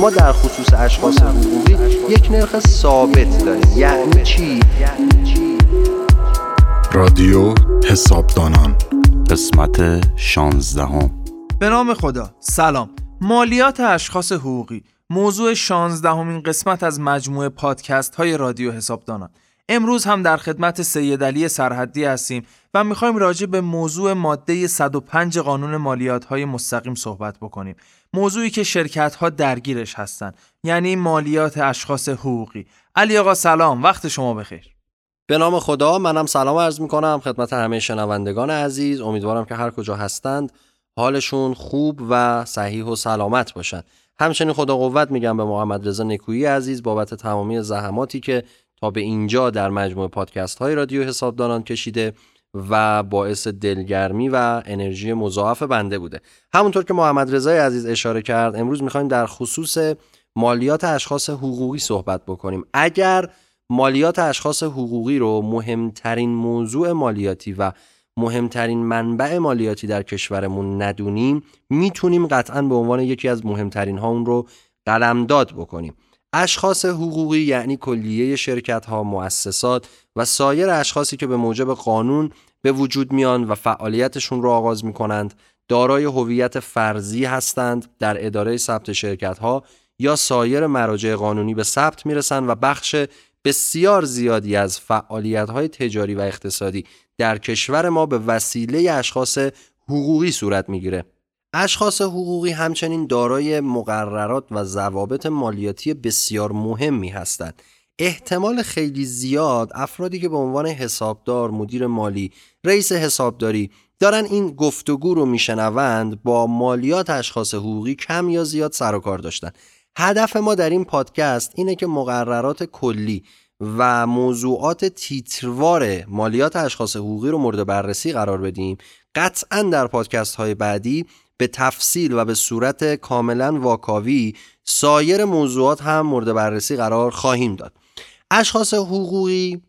ما در خصوص اشخاص حقوقی یک نرخ ثابت داریم. یعنی چی؟ رادیو حسابدانان. قسمت 16 هم. به نام خدا. سلام. مالیات اشخاص حقوقی. موضوع 16 همین قسمت از مجموعه پادکست های رادیو حسابدانان. امروز هم در خدمت سید علی سرحدی هستیم و می‌خوایم راجع به موضوع ماده 105 قانون مالیات های مستقیم صحبت بکنیم. موضوعی که شرکت ها درگیرش هستند یعنی مالیات اشخاص حقوقی. علی آقا سلام. وقت شما بخیر. به نام خدا منم سلام عرض می‌کنم خدمت همه شنوندگان عزیز. امیدوارم که هر کجا هستند حالشون خوب و صحیح و سلامت باشند همچنین خدا قوت میگم به محمد رضا نکویی عزیز بابت تمامی زحماتی که تا به اینجا در مجموعه پادکست های رادیو حسابداران کشیده و باعث دلگرمی و انرژی مضاعف بنده بوده. همونطور که محمد رضای عزیز اشاره کرد امروز می‌خوایم در خصوص مالیات اشخاص حقوقی صحبت بکنیم. اگر مالیات اشخاص حقوقی رو مهمترین موضوع مالیاتی و مهمترین منبع مالیاتی در کشورمون ندونیم می‌تونیم قطعا به عنوان یکی از مهمترین ها اون رو قلمداد بکنیم. اشخاص حقوقی یعنی کلیه شرکت ها، مؤسسات و سایر اشخاصی که به موجب قانون به وجود میان و فعالیتشون رو آغاز می کنند دارای هویت فرضی هستند در اداره ثبت شرکت ها یا سایر مراجع قانونی به ثبت می‌رسند و بخش بسیار زیادی از فعالیت های تجاری و اقتصادی در کشور ما به وسیله اشخاص حقوقی صورت می‌گیره. اشخاص حقوقی همچنین دارای مقررات و ضوابط مالیاتی بسیار مهمی هستند. احتمال خیلی زیاد افرادی که به عنوان حسابدار، مدیر مالی، رئیس حسابداری دارن این گفتگو رو میشنوند با مالیات اشخاص حقوقی کم یا زیاد سر و کار داشتن. هدف ما در این پادکست اینه که مقررات کلی و موضوعات تیتروار مالیات اشخاص حقوقی رو مورد بررسی قرار بدیم قطعا در پادکست های بعدی به تفصیل و به صورت کاملا واکاوی سایر موضوعات هم مورد بررسی قرار خواهیم داد. اشخاص حقوقی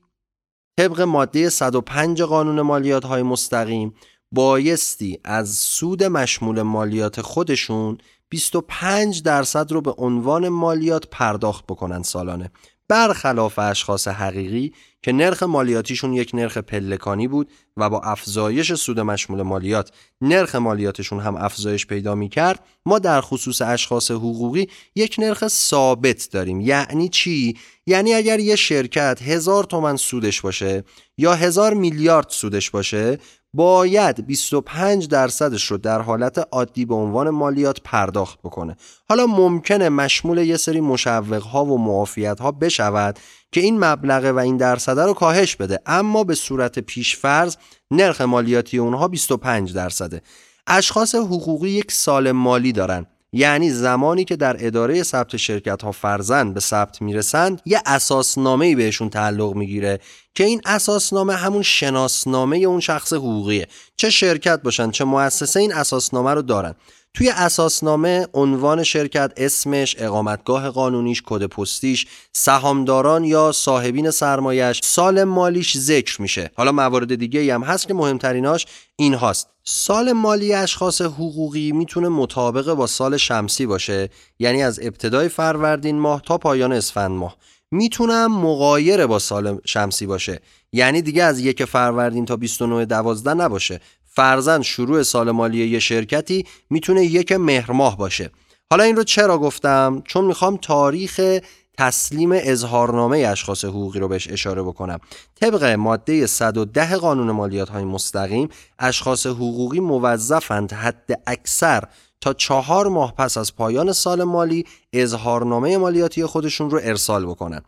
طبق ماده 105 قانون مالیات های مستقیم بایستی از سود مشمول مالیات خودشون 25 درصد رو به عنوان مالیات پرداخت بکنن سالانه. برخلاف اشخاص حقیقی که نرخ مالیاتیشون یک نرخ پلکانی بود و با افزایش سود مشمول مالیات نرخ مالیاتشون هم افزایش پیدا می کرد ما در خصوص اشخاص حقوقی یک نرخ ثابت داریم یعنی چی؟ یعنی اگر یه شرکت هزار تومن سودش باشه یا هزار میلیارد سودش باشه باید 25 درصدش رو در حالت عادی به عنوان مالیات پرداخت بکنه. حالا ممکنه مشمول یه سری مشوق ها و معافیت ها بشود که این مبلغه و این درصده رو کاهش بده. اما به صورت پیشفرض نرخ مالیاتی اونها 25 درصده. اشخاص حقوقی یک سال مالی دارن. یعنی زمانی که در اداره ثبت شرکت ها فرزن به ثبت می‌رسند یه اساسنامه بهشون تعلق می‌گیره که این اساسنامه همون شناسنامه اون شخص حقوقیه. چه شرکت باشن چه مؤسسه این اساسنامه رو دارن. توی اساسنامه عنوان شرکت اسمش اقامتگاه قانونیش کد پستیش سهامداران یا صاحبین سرمایش سال مالیش ذکر میشه. حالا موارد دیگه هم هست که مهمتریناش این هاست سال مالی اشخاص حقوقی می‌تونه مطابق با سال شمسی باشه یعنی از ابتدای فروردین ماه تا پایان اسفند ماه. می‌تونم مقایر با سال شمسی باشه یعنی دیگه از یک فروردین تا 29 دوازده نباشه. فرزن شروع سال مالی یه شرکتی می‌تونه یک مهر ماه باشه. حالا این رو چرا گفتم؟ چون می‌خوام تاریخ تسلیم اظهارنامه اشخاص حقوقی رو بهش اشاره بکنم. طبق ماده 110 قانون مالیات های مستقیم اشخاص حقوقی موظفند حد اکثر تا چهار ماه پس از پایان سال مالی اظهارنامه مالیاتی خودشون رو ارسال بکنن.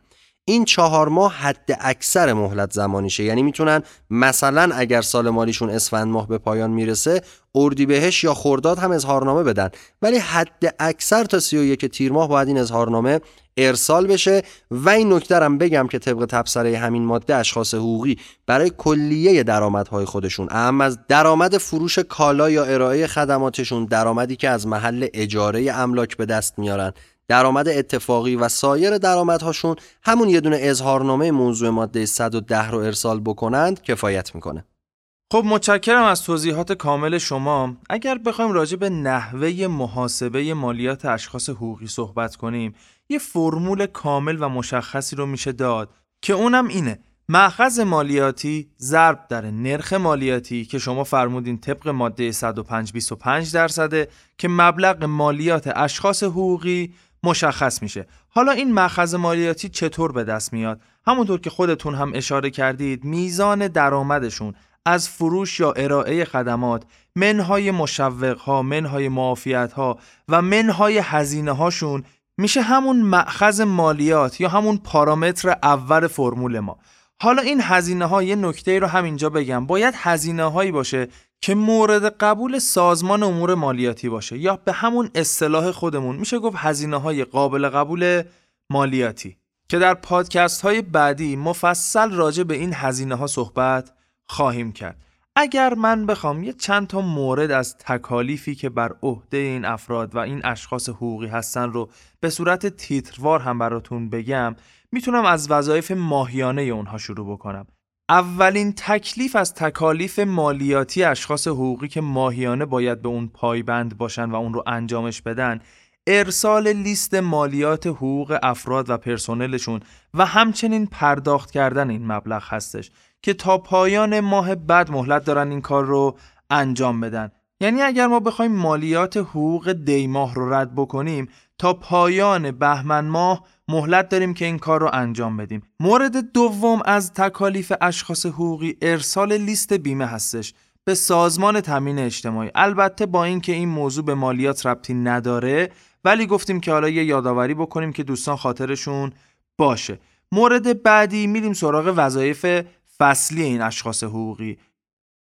این چهار ماه حد اکثر مهلت زمانیشه. یعنی می‌تونن مثلا اگر سال مالیشون اسفند ماه به پایان می‌رسه اردیبهشت یا خرداد هم اظهارنامه بدن. ولی حد اکثر تا 31 تیر ماه باید این اظهارنامه ارسال بشه. و این نکته هم بگم که طبق تبصره همین ماده اشخاص حقوقی برای کلیه درآمدهای خودشون اهم از درآمد فروش کالا یا ارائه خدماتشون درآمدی که از محل اجاره املاک به دست میارن. درآمد اتفاقی و سایر درآمدهاشون همون یه دونه اظهارنامه موضوع ماده 110 رو ارسال بکنند کفایت می‌کنه. خب متشکرم از توضیحات کامل شما. اگر بخوایم راجع به نحوه محاسبه مالیات اشخاص حقوقی صحبت کنیم یه فرمول کامل و مشخصی رو میشه داد که اونم اینه. مأخذ مالیاتی ضرب در نرخ مالیاتی که شما فرمودین طبق ماده 105 درصده که مبلغ مالیات اشخاص حقوقی مشخص میشه. حالا این مأخذ مالیاتی چطور به دست میاد؟ همونطور که خودتون هم اشاره کردید میزان درآمدشون از فروش یا ارائه خدمات منهای مشوق ها منهای معافیت ها و منهای هزینه هاشون میشه همون مأخذ مالیات یا همون پارامتر اول فرمول ما. حالا این هزینه ها یه نکته رو همینجا بگم. باید هزینه هایی باشه که مورد قبول سازمان امور مالیاتی باشه یا به همون اصطلاح خودمون. میشه گفت هزینه های قابل قبول مالیاتی. که در پادکست های بعدی مفصل راجع به این هزینه ها صحبت خواهیم کرد. اگر من بخوام یه چند تا مورد از تکالیفی که بر عهده این افراد و این اشخاص حقوقی هستن رو به صورت تیتروار هم براتون بگم می‌تونم از وظایف ماهیانه اونها شروع بکنم. اولین تکلیف از تکالیف مالیاتی اشخاص حقوقی که ماهیانه باید به اون پایبند باشن و اون رو انجامش بدن ارسال لیست مالیات حقوق افراد و پرسنلشون و همچنین پرداخت کردن این مبلغ هستش که تا پایان ماه بعد مهلت دارن این کار رو انجام بدن. یعنی اگر ما بخوایم مالیات حقوق دیماه رو رد بکنیم تا پایان بهمن ماه مهلت داریم که این کار رو انجام بدیم. مورد دوم از تکالیف اشخاص حقوقی ارسال لیست بیمه هستش. به سازمان تامین اجتماعی. البته با اینکه این موضوع به مالیات ربطی نداره ولی گفتیم که حالا یه یادآوری بکنیم که دوستان خاطرشون باشه. مورد بعدی میریم سراغ وظایف فصلی این اشخاص حقوقی.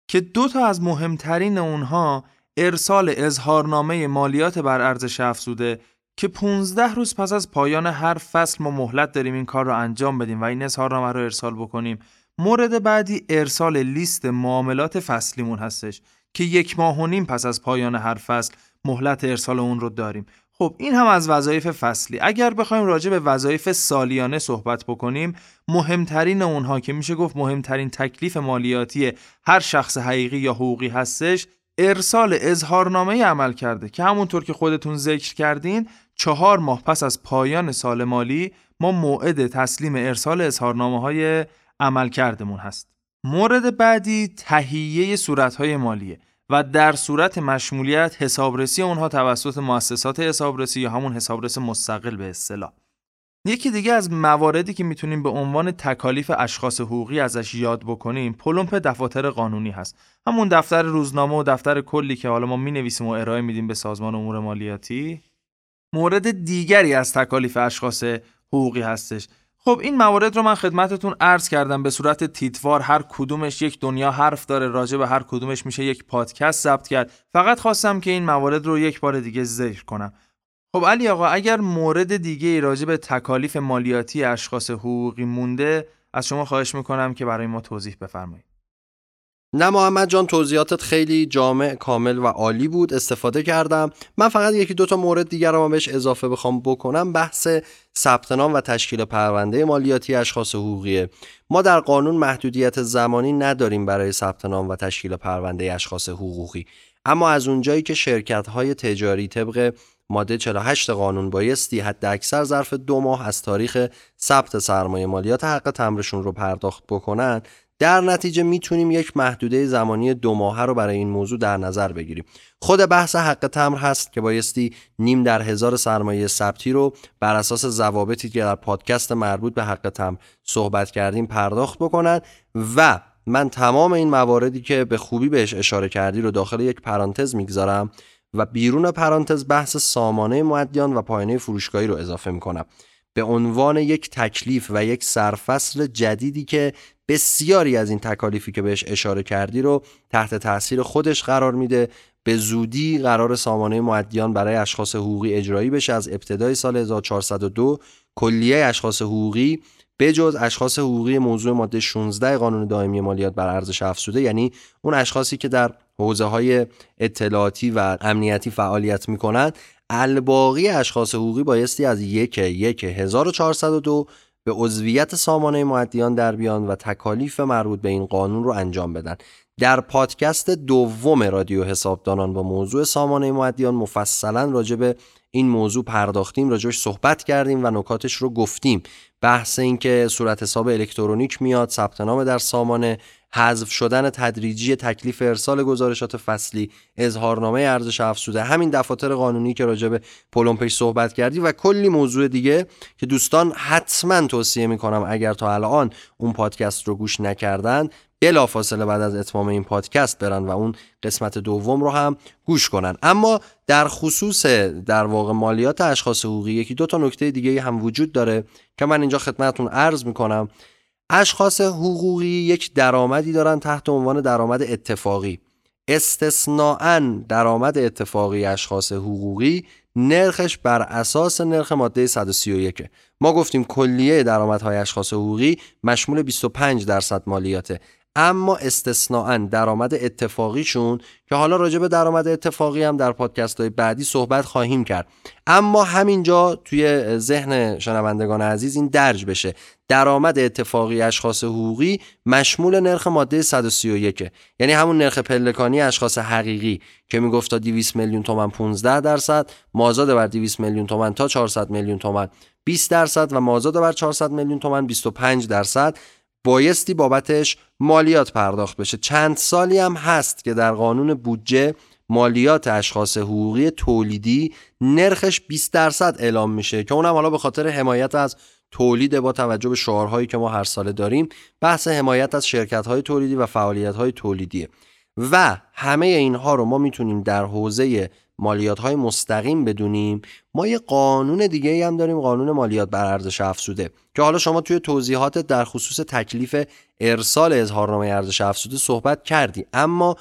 که دو تا از مهمترین اونها ارسال اظهارنامه مالیات بر ارزش افزوده که 15 روز پس از پایان هر فصل ما مهلت داریم این کار رو انجام بدیم و این اظهارنامه رو ارسال بکنیم. مورد بعدی ارسال لیست معاملات فصلیمون هستش که یک ماه و نیم پس از پایان هر فصل مهلت ارسال اون رو داریم. خب این هم از وظایف فصلی. اگر بخوایم راجع به وظایف سالیانه صحبت بکنیم مهمترین اونها که میشه گفت مهمترین تکلیف مالیاتی هر شخص حقیقی یا حقوقی هستش ارسال اظهارنامه عمل کرده که همونطور که خودتون ذکر کردین چهار ماه پس از پایان سال مالی ما موعد تسلیم ارسال اظهارنامه های عمل کردمون هست. مورد بعدی تهیه صورتهای مالیه و در صورت مشمولیت حسابرسی اونها توسط مؤسسات حسابرسی یا همون حسابرس مستقل به اصطلاح. یکی دیگه از مواردی که می‌تونیم به عنوان تکالیف اشخاص حقوقی ازش یاد بکنیم پلمپ دفاتر قانونی هست. همون دفتر روزنامه و دفتر کلی که حالا ما می‌نویسیم و ارائه میدیم به سازمان امور مالیاتی. مورد دیگری از تکالیف اشخاص حقوقی هستش. خب این موارد رو من خدمتتون عرض کردم به صورت تیتوار هر کدومش یک دنیا حرف داره راجع به هر کدومش میشه یک پادکست ضبط کرد. فقط خواستم که این موارد رو یک بار دیگه ذکر کنم. خب علی آقا اگر مورد دیگه راجع به تکالیف مالیاتی اشخاص حقوقی مونده از شما خواهش می‌کنم که برای ما توضیح بفرمایید. نه محمد جان توضیحاتت خیلی جامع کامل و عالی بود. استفاده کردم. من فقط یکی دو تا مورد دیگر رو بهش اضافه بخوام بکنم. بحث ثبت نام و تشکیل پرونده مالیاتی اشخاص حقوقیه. ما در قانون محدودیت زمانی نداریم برای ثبت نام و تشکیل پرونده اشخاص حقوقی. اما از اونجایی که شرکت های تجاری طبق ماده 48 قانون بایستی حد اکثر ظرف دو ماه از تاریخ ثبت سرمایه مالیات حق تمرشون رو پرداخت بکنن در نتیجه می‌تونیم یک محدوده زمانی دو ماهه رو برای این موضوع در نظر بگیریم. خود بحث حق تمر هست که بایستی نیم در هزار سرمایه ثبتی رو بر اساس ضوابطی که در پادکست مربوط به حق تمر صحبت کردیم پرداخت بکنن و من تمام این مواردی که به خوبی بهش اشاره کردی رو داخل یک پرانتز می‌گذارم و بیرون پرانتز بحث سامانه معدیان و پایانه فروشگاهی رو اضافه می‌کنم. به عنوان یک تکلیف و یک سرفصل جدیدی که بسیاری از این تکالیفی که بهش اشاره کردی رو تحت تاثیر خودش قرار میده. به زودی قرار سامانه معدیان برای اشخاص حقوقی اجرایی بشه. از ابتدای سال 1402 کلیه اشخاص حقوقی به جز اشخاص حقوقی موضوع ماده 16 قانون دائمی مالیات بر ارزش افزوده یعنی اون اشخاصی که در حوزه های اطلاعاتی و امنیتی فعالیت می‌کنند الباقی اشخاص حقوقی بایستی از یک یک 1402 به عضویت سامانه معدیان در بیان و تکالیف مربوط به این قانون رو انجام بدن. در پادکست دوم رادیو حسابدانان با موضوع سامانه معدیان مفصلا راجع به این موضوع پرداختیم راجعش صحبت کردیم و نکاتش رو گفتیم. بحث این که صورت حساب الکترونیک میاد ثبت نام در سامانه حذف شدن تدریجی تکلیف ارسال گزارشات فصلی اظهارنامه ارزش افزوده همین دفاتر قانونی که راجع به پلمپش صحبت کردی و کلی موضوع دیگه که دوستان حتما توصیه می‌کنم اگر تا الان اون پادکست رو گوش نکردن بلافاصله بعد از اتمام این پادکست برن و اون قسمت دوم رو هم گوش کنن. اما در خصوص در واقع مالیات اشخاص حقوقی یکی دو تا نکته دیگه هم وجود داره که من اینجا خدمتتون عرض می‌کنم. اشخاص حقوقی یک درآمدی دارن تحت عنوان درآمد اتفاقی. استثناعا درآمد اتفاقی اشخاص حقوقی نرخش بر اساس نرخ ماده 131 ما گفتیم کلیه درآمدهای اشخاص حقوقی مشمول 25 درصد مالیاته. اما استثناعا درآمد اتفاقیشون که حالا راجع به درآمد اتفاقی هم در پادکست های بعدی صحبت خواهیم کرد. اما همینجا توی ذهن شنوندگان عزیز این درج بشه. درآمد اتفاقی اشخاص حقوقی مشمول نرخ ماده 131 یعنی همون نرخ پلکانی اشخاص حقیقی که می‌گفت تا 200 میلیون تومن 15 درصد مازاد بر 200 میلیون تومن تا 400 میلیون تومن 20 درصد و مازاد بر 400 میلیون تومن 25 درصد. بایستی بابتش مالیات پرداخت بشه. چند سالی هم هست که در قانون بودجه مالیات اشخاص حقوقی تولیدی نرخش 20 درصد اعلام میشه که اونم حالا به خاطر حمایت از تولید با توجه به شعارهایی که ما هر ساله داریم بحث حمایت از شرکت های تولیدی و فعالیت های تولیدیه. و همه اینها رو ما می‌تونیم در حوزه مالیات های مستقیم بدونیم ما یه قانون دیگه هم داریم قانون مالیات بر ارزش افزوده که حالا شما توی توضیحات در خصوص تکلیف ارسال اظهارنامه ارزش افزوده صحبت کردی اما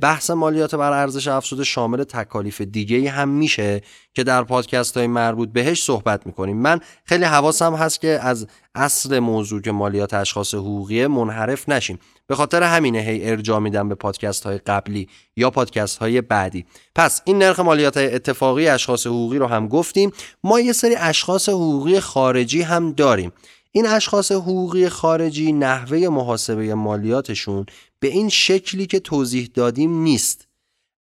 بحث مالیات بر ارزش افزوده شامل تکالیف دیگه هم میشه که در پادکست های مربوط بهش صحبت می‌کنیم. من خیلی حواسم هست که از اصل موضوع که مالیات اشخاص حقوقی منحرف نشیم. به خاطر همینه هی ارجاع میدم به پادکست های قبلی یا پادکست های بعدی. پس این نرخ مالیات اتفاقی اشخاص حقوقی رو هم گفتیم. ما یه سری اشخاص حقوقی خارجی هم داریم. این اشخاص حقوقی خارجی نحوه محاسبه مالیاتشون به این شکلی که توضیح دادیم نیست.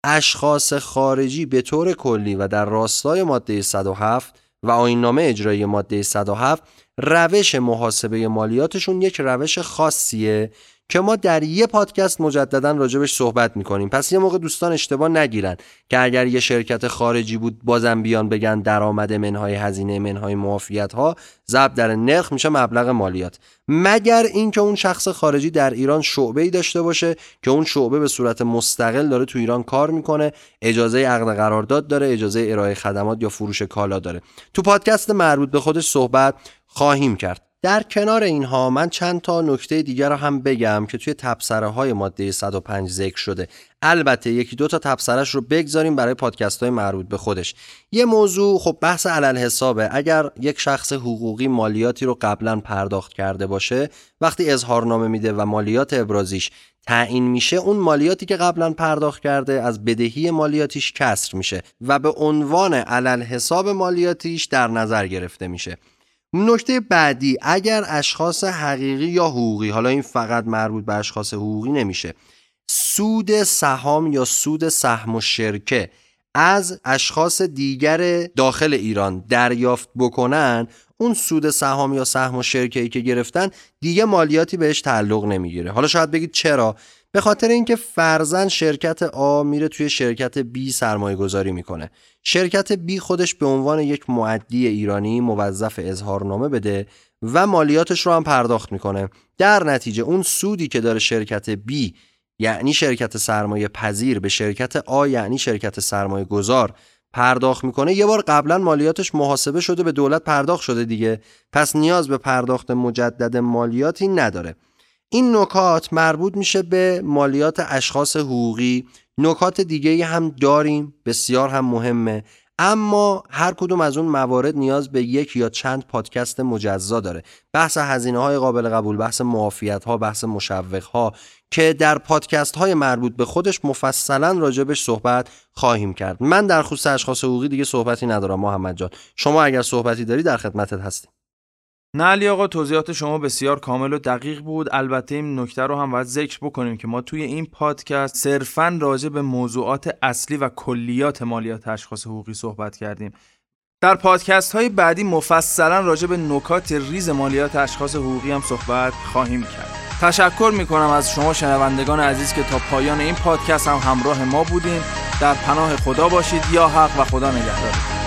اشخاص خارجی به طور کلی و در راستای ماده 107 و آیننامه اجرایی ماده 107 روش محاسبه مالیاتشون یک روش خاصیه که ما در یه پادکست مجددا راجبش صحبت می‌کنیم. پس یه موقع دوستان اشتباه نگیرن که اگر یه شرکت خارجی بود بازم بیان بگن درآمد منهای هزینه منهای معافیت ها ضرب در نرخ میشه مبلغ مالیات. مگر اینکه اون شخص خارجی در ایران شعبه ای داشته باشه که اون شعبه به صورت مستقل داره تو ایران کار می‌کنه اجازه عقد قرارداد داره اجازه ارائه خدمات یا فروش کالا داره. تو پادکست مربوط به خودش صحبت خواهیم کرد. در کنار اینها من چند تا نکته دیگر رو هم بگم که توی تبصره های ماده 105 ذکر شده. البته یکی دو تا تبصرش رو بگذاریم برای پادکست های مربوط به خودش. یه موضوع خب بحث علل حسابه اگر یک شخص حقوقی مالیاتی رو قبلا پرداخت کرده باشه وقتی اظهارنامه میده و مالیات ابرازیش تعیین میشه اون مالیاتی که قبلا پرداخت کرده از بدهی مالیاتیش کسر میشه و به عنوان علل حساب مالیاتیش در نظر گرفته میشه. نکته بعدی اگر اشخاص حقیقی یا حقوقی حالا این فقط مربوط به اشخاص حقوقی نمیشه سود سهام یا سود سهم و شرکه از اشخاص دیگر داخل ایران دریافت بکنن اون سود سهام یا سهم و شرکه ای که گرفتن دیگه مالیاتی بهش تعلق نمی‌گیره. حالا شاید بگید چرا؟ به خاطر اینکه فرزن شرکت آ میره توی شرکت B سرمایه گذاری می‌کنه. شرکت B خودش به عنوان یک معدی ایرانی موظف اظهارنامه بده و مالیاتش رو هم پرداخت می‌کنه. در نتیجه اون سودی که داره شرکت B یعنی شرکت سرمایه پذیر به شرکت آ یعنی شرکت سرمایه گذار پرداخت می‌کنه. یه بار قبلا مالیاتش محاسبه شده به دولت پرداخت شده دیگه. پس نیاز به پرداخت مجدد مالیاتی نداره. این نکات مربوط میشه به مالیات اشخاص حقوقی. نکات دیگه هم داریم بسیار هم مهمه. اما هر کدوم از اون موارد نیاز به یک یا چند پادکست مجزا داره. بحث هزینه های قابل قبول بحث معافیت ها بحث مشوق ها که در پادکست های مربوط به خودش مفصلا راجبش صحبت خواهیم کرد. من در خصوص اشخاص حقوقی دیگه صحبتی ندارم محمد جان. شما اگر صحبتی داری در خدمتت هستیم. نه علی آقا توضیحات شما بسیار کامل و دقیق بود. البته این نکته رو هم باید ذکر بکنیم که ما توی این پادکست صرفا راجع به موضوعات اصلی و کلیات مالیات اشخاص حقوقی صحبت کردیم. در پادکست های بعدی مفصلا راجع به نکات ریز مالیات اشخاص حقوقی هم صحبت خواهیم کرد. تشکر می کنم از شما شنوندگان عزیز که تا پایان این پادکست هم همراه ما بودین. در پناه خدا باشید. یا حق و خدا نگهدار